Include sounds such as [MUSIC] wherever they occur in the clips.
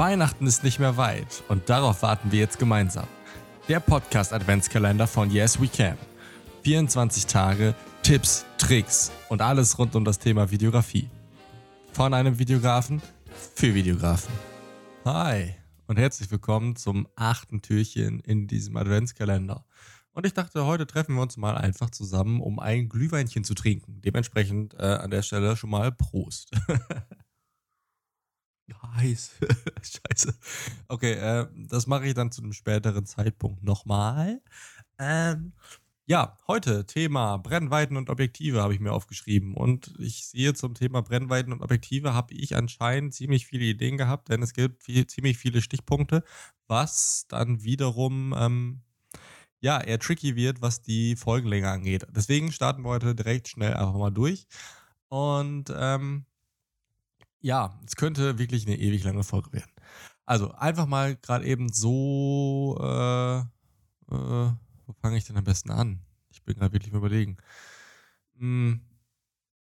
Weihnachten ist nicht mehr weit und darauf warten wir jetzt gemeinsam. Der Podcast Adventskalender von Yes We Can. 24 Tage, Tipps, Tricks und alles rund um das Thema Videografie. Von einem Videografen für Videografen. Hi und herzlich willkommen zum achten Türchen in diesem Adventskalender. Und ich dachte, heute treffen wir uns mal einfach zusammen, um ein Glühweinchen zu trinken. Dementsprechend äh, an der Stelle schon mal Prost. [LAUGHS] Heiß. [LAUGHS] Scheiße. Okay, äh, das mache ich dann zu einem späteren Zeitpunkt nochmal. Ähm, ja, heute Thema Brennweiten und Objektive habe ich mir aufgeschrieben. Und ich sehe zum Thema Brennweiten und Objektive habe ich anscheinend ziemlich viele Ideen gehabt, denn es gibt viel, ziemlich viele Stichpunkte, was dann wiederum ähm, ja eher tricky wird, was die Folgenlänge angeht. Deswegen starten wir heute direkt schnell einfach mal durch. Und ähm, ja, es könnte wirklich eine ewig lange Folge werden. Also einfach mal gerade eben so, äh, äh, wo fange ich denn am besten an? Ich bin gerade wirklich überlegen. Hm,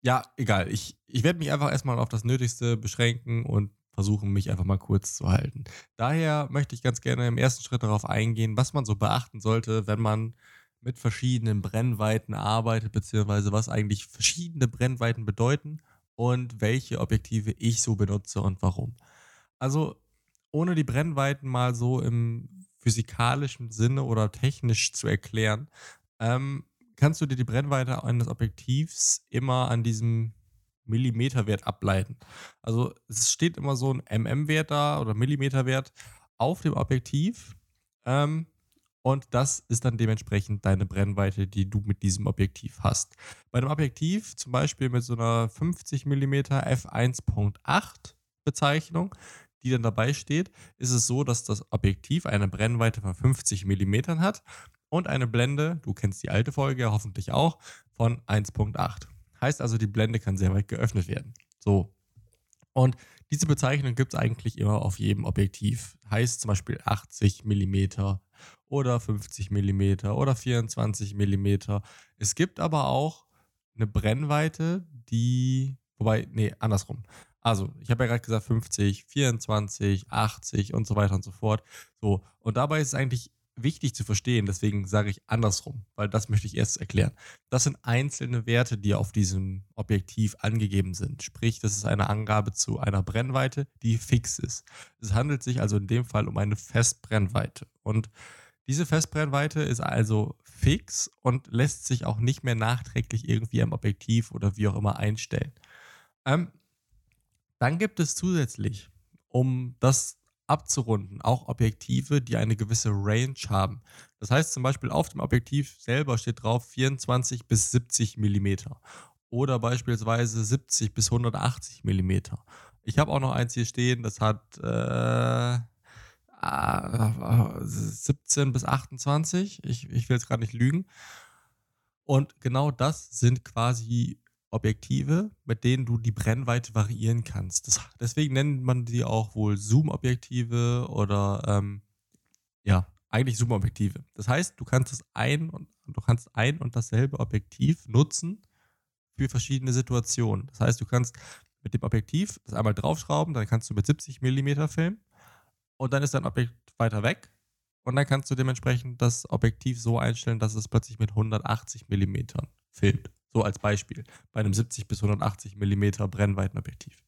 ja, egal. Ich, ich werde mich einfach erstmal auf das Nötigste beschränken und versuchen, mich einfach mal kurz zu halten. Daher möchte ich ganz gerne im ersten Schritt darauf eingehen, was man so beachten sollte, wenn man mit verschiedenen Brennweiten arbeitet, beziehungsweise was eigentlich verschiedene Brennweiten bedeuten und welche Objektive ich so benutze und warum. Also ohne die Brennweiten mal so im physikalischen Sinne oder technisch zu erklären, ähm, kannst du dir die Brennweite eines Objektivs immer an diesem Millimeterwert ableiten. Also es steht immer so ein MM-Wert da oder Millimeterwert auf dem Objektiv. Ähm, und das ist dann dementsprechend deine Brennweite, die du mit diesem Objektiv hast. Bei einem Objektiv, zum Beispiel mit so einer 50 mm f1.8 Bezeichnung, die dann dabei steht, ist es so, dass das Objektiv eine Brennweite von 50 mm hat und eine Blende, du kennst die alte Folge ja hoffentlich auch, von 1.8. Heißt also, die Blende kann sehr weit geöffnet werden. So. Und diese Bezeichnung gibt es eigentlich immer auf jedem Objektiv. Heißt zum Beispiel 80 mm, oder 50 mm oder 24 mm. Es gibt aber auch eine Brennweite, die, wobei, nee, andersrum. Also, ich habe ja gerade gesagt 50, 24, 80 und so weiter und so fort. So, und dabei ist es eigentlich wichtig zu verstehen, deswegen sage ich andersrum, weil das möchte ich erst erklären. Das sind einzelne Werte, die auf diesem Objektiv angegeben sind. Sprich, das ist eine Angabe zu einer Brennweite, die fix ist. Es handelt sich also in dem Fall um eine Festbrennweite. Und diese Festbrennweite ist also fix und lässt sich auch nicht mehr nachträglich irgendwie am Objektiv oder wie auch immer einstellen. Ähm, dann gibt es zusätzlich, um das abzurunden, auch Objektive, die eine gewisse Range haben. Das heißt zum Beispiel auf dem Objektiv selber steht drauf 24 bis 70 mm oder beispielsweise 70 bis 180 mm. Ich habe auch noch eins hier stehen, das hat äh, 17 bis 28. Ich, ich will jetzt gerade nicht lügen. Und genau das sind quasi Objektive, mit denen du die Brennweite variieren kannst. Das, deswegen nennt man die auch wohl Zoom-Objektive oder ähm, ja, eigentlich Zoom-Objektive. Das heißt, du kannst das ein und du kannst ein und dasselbe Objektiv nutzen für verschiedene Situationen. Das heißt, du kannst mit dem Objektiv das einmal draufschrauben, dann kannst du mit 70 mm filmen und dann ist dein Objekt weiter weg und dann kannst du dementsprechend das Objektiv so einstellen, dass es plötzlich mit 180 mm filmt. So als Beispiel bei einem 70 bis 180 mm Brennweitenobjektiv.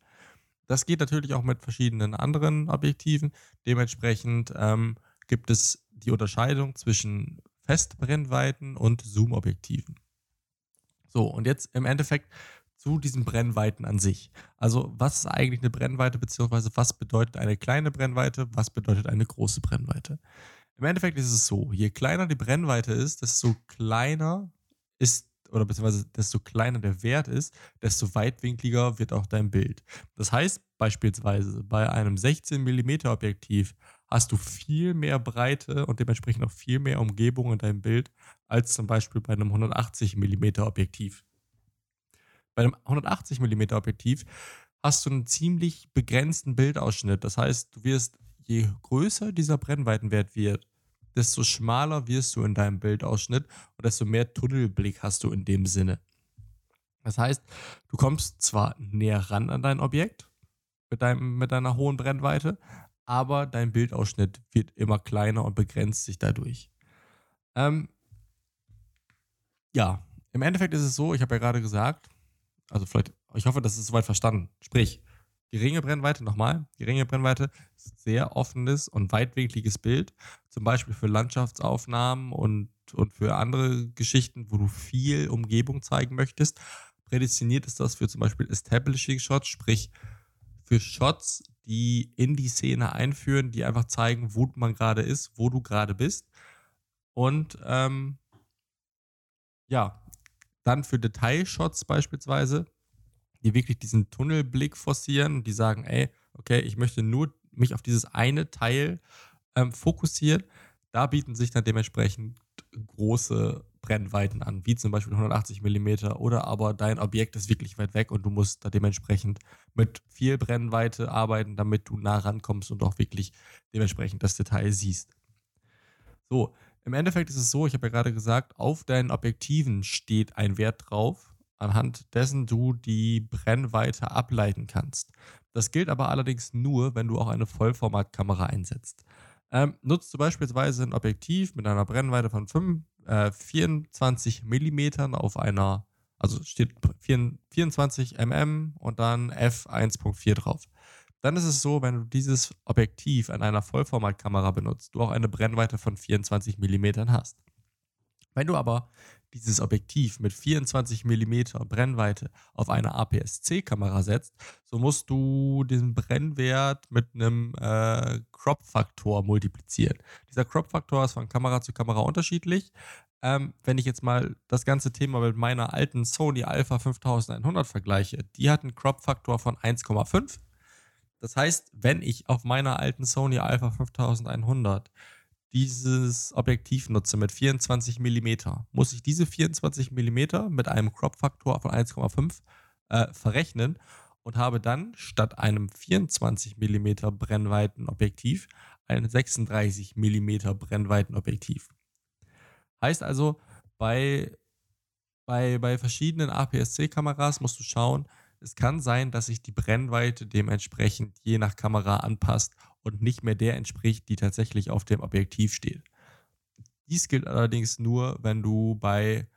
Das geht natürlich auch mit verschiedenen anderen Objektiven. Dementsprechend ähm, gibt es die Unterscheidung zwischen Festbrennweiten und Zoom-Objektiven. So, und jetzt im Endeffekt zu diesen Brennweiten an sich. Also was ist eigentlich eine Brennweite, beziehungsweise was bedeutet eine kleine Brennweite, was bedeutet eine große Brennweite? Im Endeffekt ist es so, je kleiner die Brennweite ist, desto kleiner ist, oder beziehungsweise desto kleiner der Wert ist, desto weitwinkliger wird auch dein Bild. Das heißt beispielsweise bei einem 16 mm Objektiv hast du viel mehr Breite und dementsprechend auch viel mehr Umgebung in deinem Bild als zum Beispiel bei einem 180 mm Objektiv. Bei einem 180 mm Objektiv hast du einen ziemlich begrenzten Bildausschnitt. Das heißt, du wirst, je größer dieser Brennweitenwert wird, desto schmaler wirst du in deinem Bildausschnitt und desto mehr Tunnelblick hast du in dem Sinne. Das heißt, du kommst zwar näher ran an dein Objekt mit, deinem, mit deiner hohen Brennweite, aber dein Bildausschnitt wird immer kleiner und begrenzt sich dadurch. Ähm, ja, im Endeffekt ist es so, ich habe ja gerade gesagt, also vielleicht, ich hoffe, das ist soweit verstanden. Sprich, geringe Brennweite, nochmal, geringe Brennweite, sehr offenes und weitwinkliges Bild, zum Beispiel für Landschaftsaufnahmen und, und für andere Geschichten, wo du viel Umgebung zeigen möchtest. Prädestiniert ist das für zum Beispiel Establishing Shots, sprich für Shots, die in die Szene einführen, die einfach zeigen, wo man gerade ist, wo du gerade bist. Und ähm, ja, dann für Detailshots beispielsweise, die wirklich diesen Tunnelblick forcieren und die sagen, ey, okay, ich möchte nur mich auf dieses eine Teil ähm, fokussieren. Da bieten sich dann dementsprechend große Brennweiten an, wie zum Beispiel 180 mm oder aber dein Objekt ist wirklich weit weg und du musst da dementsprechend mit viel Brennweite arbeiten, damit du nah rankommst und auch wirklich dementsprechend das Detail siehst. So, im Endeffekt ist es so, ich habe ja gerade gesagt, auf deinen Objektiven steht ein Wert drauf, anhand dessen du die Brennweite ableiten kannst. Das gilt aber allerdings nur, wenn du auch eine Vollformatkamera einsetzt. Ähm, nutzt du beispielsweise ein Objektiv mit einer Brennweite von 5, äh, 24 mm auf einer, also steht 24 mm und dann f1.4 drauf. Dann ist es so, wenn du dieses Objektiv an einer Vollformatkamera benutzt, du auch eine Brennweite von 24 mm hast. Wenn du aber dieses Objektiv mit 24 mm Brennweite auf eine APS-C-Kamera setzt, so musst du diesen Brennwert mit einem äh, Crop-Faktor multiplizieren. Dieser Crop-Faktor ist von Kamera zu Kamera unterschiedlich. Ähm, wenn ich jetzt mal das ganze Thema mit meiner alten Sony Alpha 5100 vergleiche, die hat einen Crop-Faktor von 1,5. Das heißt, wenn ich auf meiner alten Sony Alpha 5100 dieses Objektiv nutze mit 24 mm, muss ich diese 24 mm mit einem Crop-Faktor von 1,5 äh, verrechnen und habe dann statt einem 24 mm Brennweitenobjektiv ein 36 mm Brennweitenobjektiv. Heißt also, bei, bei, bei verschiedenen APS-C-Kameras musst du schauen, es kann sein, dass sich die Brennweite dementsprechend je nach Kamera anpasst und nicht mehr der entspricht, die tatsächlich auf dem Objektiv steht. Dies gilt allerdings nur, wenn du bei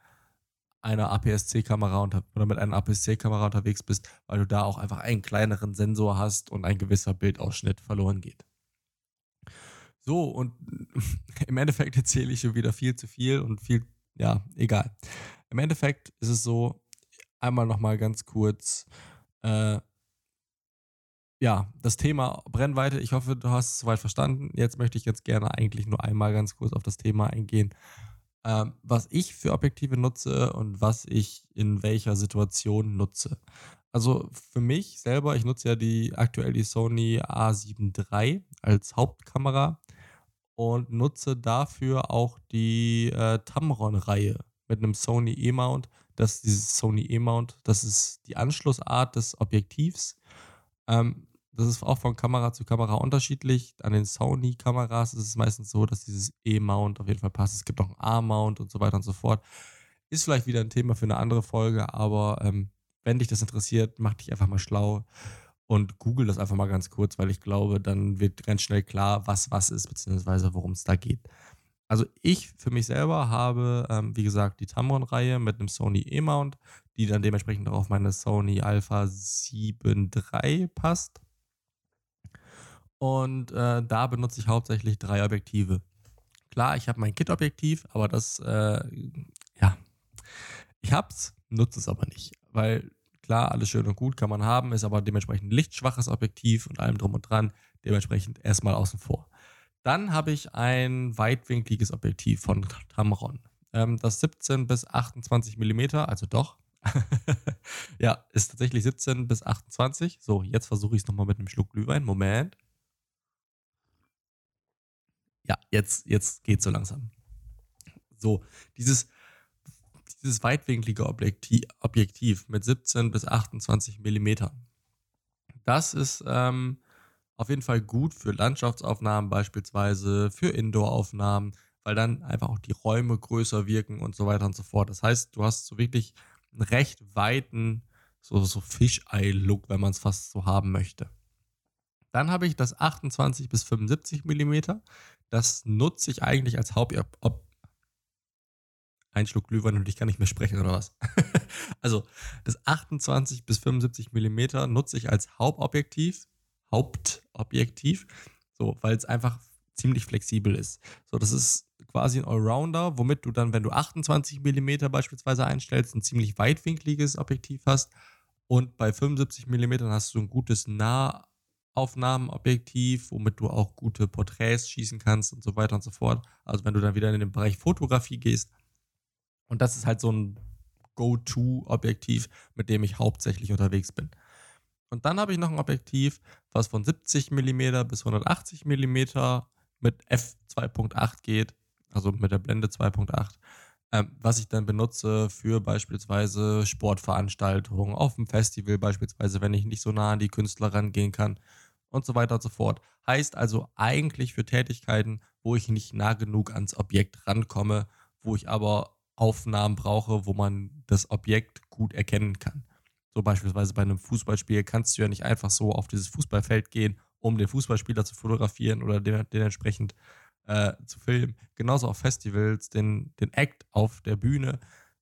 einer APS-C-Kamera oder mit einer APS-C-Kamera unterwegs bist, weil du da auch einfach einen kleineren Sensor hast und ein gewisser Bildausschnitt verloren geht. So, und [LAUGHS] im Endeffekt erzähle ich schon wieder viel zu viel und viel, ja, egal. Im Endeffekt ist es so, einmal nochmal ganz kurz, äh, ja, das Thema Brennweite, ich hoffe, du hast es soweit verstanden. Jetzt möchte ich jetzt gerne eigentlich nur einmal ganz kurz auf das Thema eingehen, ähm, was ich für Objektive nutze und was ich in welcher Situation nutze. Also für mich selber, ich nutze ja die aktuell die Sony A7 III als Hauptkamera und nutze dafür auch die äh, Tamron-Reihe mit einem Sony E-Mount. Das ist dieses Sony E-Mount, das ist die Anschlussart des Objektivs. Ähm, das ist auch von Kamera zu Kamera unterschiedlich. An den Sony-Kameras ist es meistens so, dass dieses E-Mount auf jeden Fall passt. Es gibt auch einen A-Mount und so weiter und so fort. Ist vielleicht wieder ein Thema für eine andere Folge, aber ähm, wenn dich das interessiert, mach dich einfach mal schlau und google das einfach mal ganz kurz, weil ich glaube, dann wird ganz schnell klar, was was ist, beziehungsweise worum es da geht. Also ich für mich selber habe, ähm, wie gesagt, die Tamron-Reihe mit einem Sony E-Mount, die dann dementsprechend auch auf meine Sony Alpha 7 III passt. Und äh, da benutze ich hauptsächlich drei Objektive. Klar, ich habe mein Kit-Objektiv, aber das, äh, ja, ich hab's, nutze es aber nicht. Weil klar, alles schön und gut kann man haben, ist aber dementsprechend ein lichtschwaches Objektiv und allem drum und dran, dementsprechend erstmal außen vor. Dann habe ich ein weitwinkliges Objektiv von Tamron. Ähm, das 17 bis 28 mm, also doch. [LAUGHS] ja, ist tatsächlich 17 bis 28. So, jetzt versuche ich es nochmal mit einem Schluck Glühwein. Moment. Ja, jetzt, jetzt geht so langsam. So, dieses, dieses weitwinklige Objektiv, Objektiv mit 17 bis 28 Millimeter. Das ist ähm, auf jeden Fall gut für Landschaftsaufnahmen beispielsweise, für Indoor-Aufnahmen, weil dann einfach auch die Räume größer wirken und so weiter und so fort. Das heißt, du hast so wirklich einen recht weiten, so, so Fischei-Look, wenn man es fast so haben möchte. Dann habe ich das 28 bis 75 mm. Das nutze ich eigentlich als Hauptobjektiv. Ein Schluck Glühwein und ich kann nicht mehr sprechen oder was? [LAUGHS] also das 28 bis 75 mm nutze ich als Hauptobjektiv. Hauptobjektiv. So, weil es einfach ziemlich flexibel ist. So, das ist quasi ein Allrounder, womit du dann, wenn du 28 mm beispielsweise einstellst, ein ziemlich weitwinkliges Objektiv hast. Und bei 75 mm hast du ein gutes Nahaufnahmenobjektiv, womit du auch gute Porträts schießen kannst und so weiter und so fort. Also wenn du dann wieder in den Bereich Fotografie gehst. Und das ist halt so ein Go-To-Objektiv, mit dem ich hauptsächlich unterwegs bin. Und dann habe ich noch ein Objektiv, was von 70 mm bis 180 mm mit f2.8 geht also mit der Blende 2.8, ähm, was ich dann benutze für beispielsweise Sportveranstaltungen, auf dem Festival beispielsweise, wenn ich nicht so nah an die Künstler rangehen kann und so weiter und so fort. Heißt also eigentlich für Tätigkeiten, wo ich nicht nah genug ans Objekt rankomme, wo ich aber Aufnahmen brauche, wo man das Objekt gut erkennen kann. So beispielsweise bei einem Fußballspiel kannst du ja nicht einfach so auf dieses Fußballfeld gehen, um den Fußballspieler zu fotografieren oder den, den entsprechend äh, zu filmen. Genauso auf Festivals, den, den Act auf der Bühne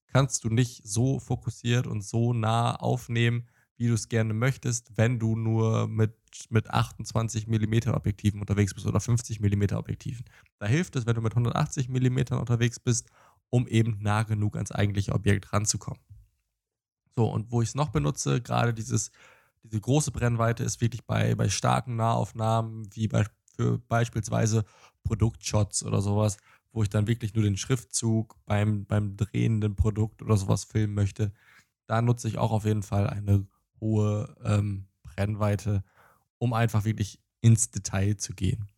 kannst du nicht so fokussiert und so nah aufnehmen, wie du es gerne möchtest, wenn du nur mit, mit 28 mm Objektiven unterwegs bist oder 50 mm Objektiven. Da hilft es, wenn du mit 180 mm unterwegs bist, um eben nah genug ans eigentliche Objekt ranzukommen. So, und wo ich es noch benutze, gerade dieses, diese große Brennweite ist wirklich bei, bei starken Nahaufnahmen, wie bei, für beispielsweise Produktshots oder sowas, wo ich dann wirklich nur den Schriftzug beim, beim drehenden Produkt oder sowas filmen möchte. Da nutze ich auch auf jeden Fall eine hohe ähm, Brennweite, um einfach wirklich ins Detail zu gehen.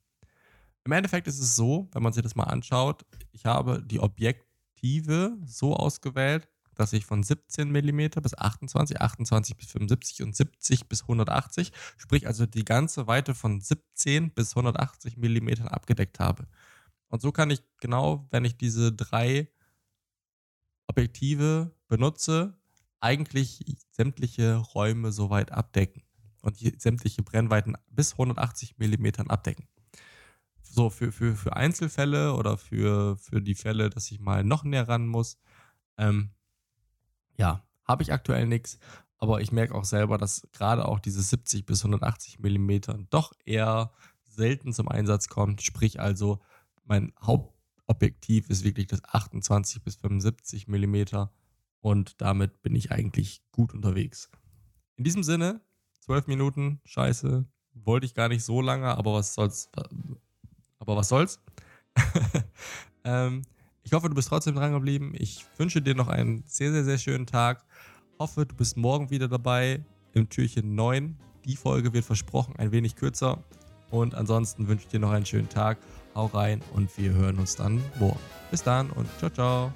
Im Endeffekt ist es so, wenn man sich das mal anschaut, ich habe die Objektive so ausgewählt, dass ich von 17 mm bis 28, 28 bis 75 und 70 bis 180, sprich also die ganze Weite von 17 bis 180 mm abgedeckt habe. Und so kann ich genau, wenn ich diese drei Objektive benutze, eigentlich sämtliche Räume soweit abdecken und sämtliche Brennweiten bis 180 mm abdecken. So, für, für, für Einzelfälle oder für, für die Fälle, dass ich mal noch näher ran muss, ähm, ja, habe ich aktuell nichts, aber ich merke auch selber, dass gerade auch diese 70 bis 180 Millimeter doch eher selten zum Einsatz kommt. Sprich also, mein Hauptobjektiv ist wirklich das 28 bis 75 Millimeter und damit bin ich eigentlich gut unterwegs. In diesem Sinne, 12 Minuten, scheiße, wollte ich gar nicht so lange, aber was soll's. Aber was soll's? [LAUGHS] ähm, ich hoffe, du bist trotzdem dran geblieben. Ich wünsche dir noch einen sehr, sehr, sehr schönen Tag. Hoffe, du bist morgen wieder dabei im Türchen 9. Die Folge wird versprochen ein wenig kürzer. Und ansonsten wünsche ich dir noch einen schönen Tag. Hau rein und wir hören uns dann morgen. Bis dann und ciao, ciao.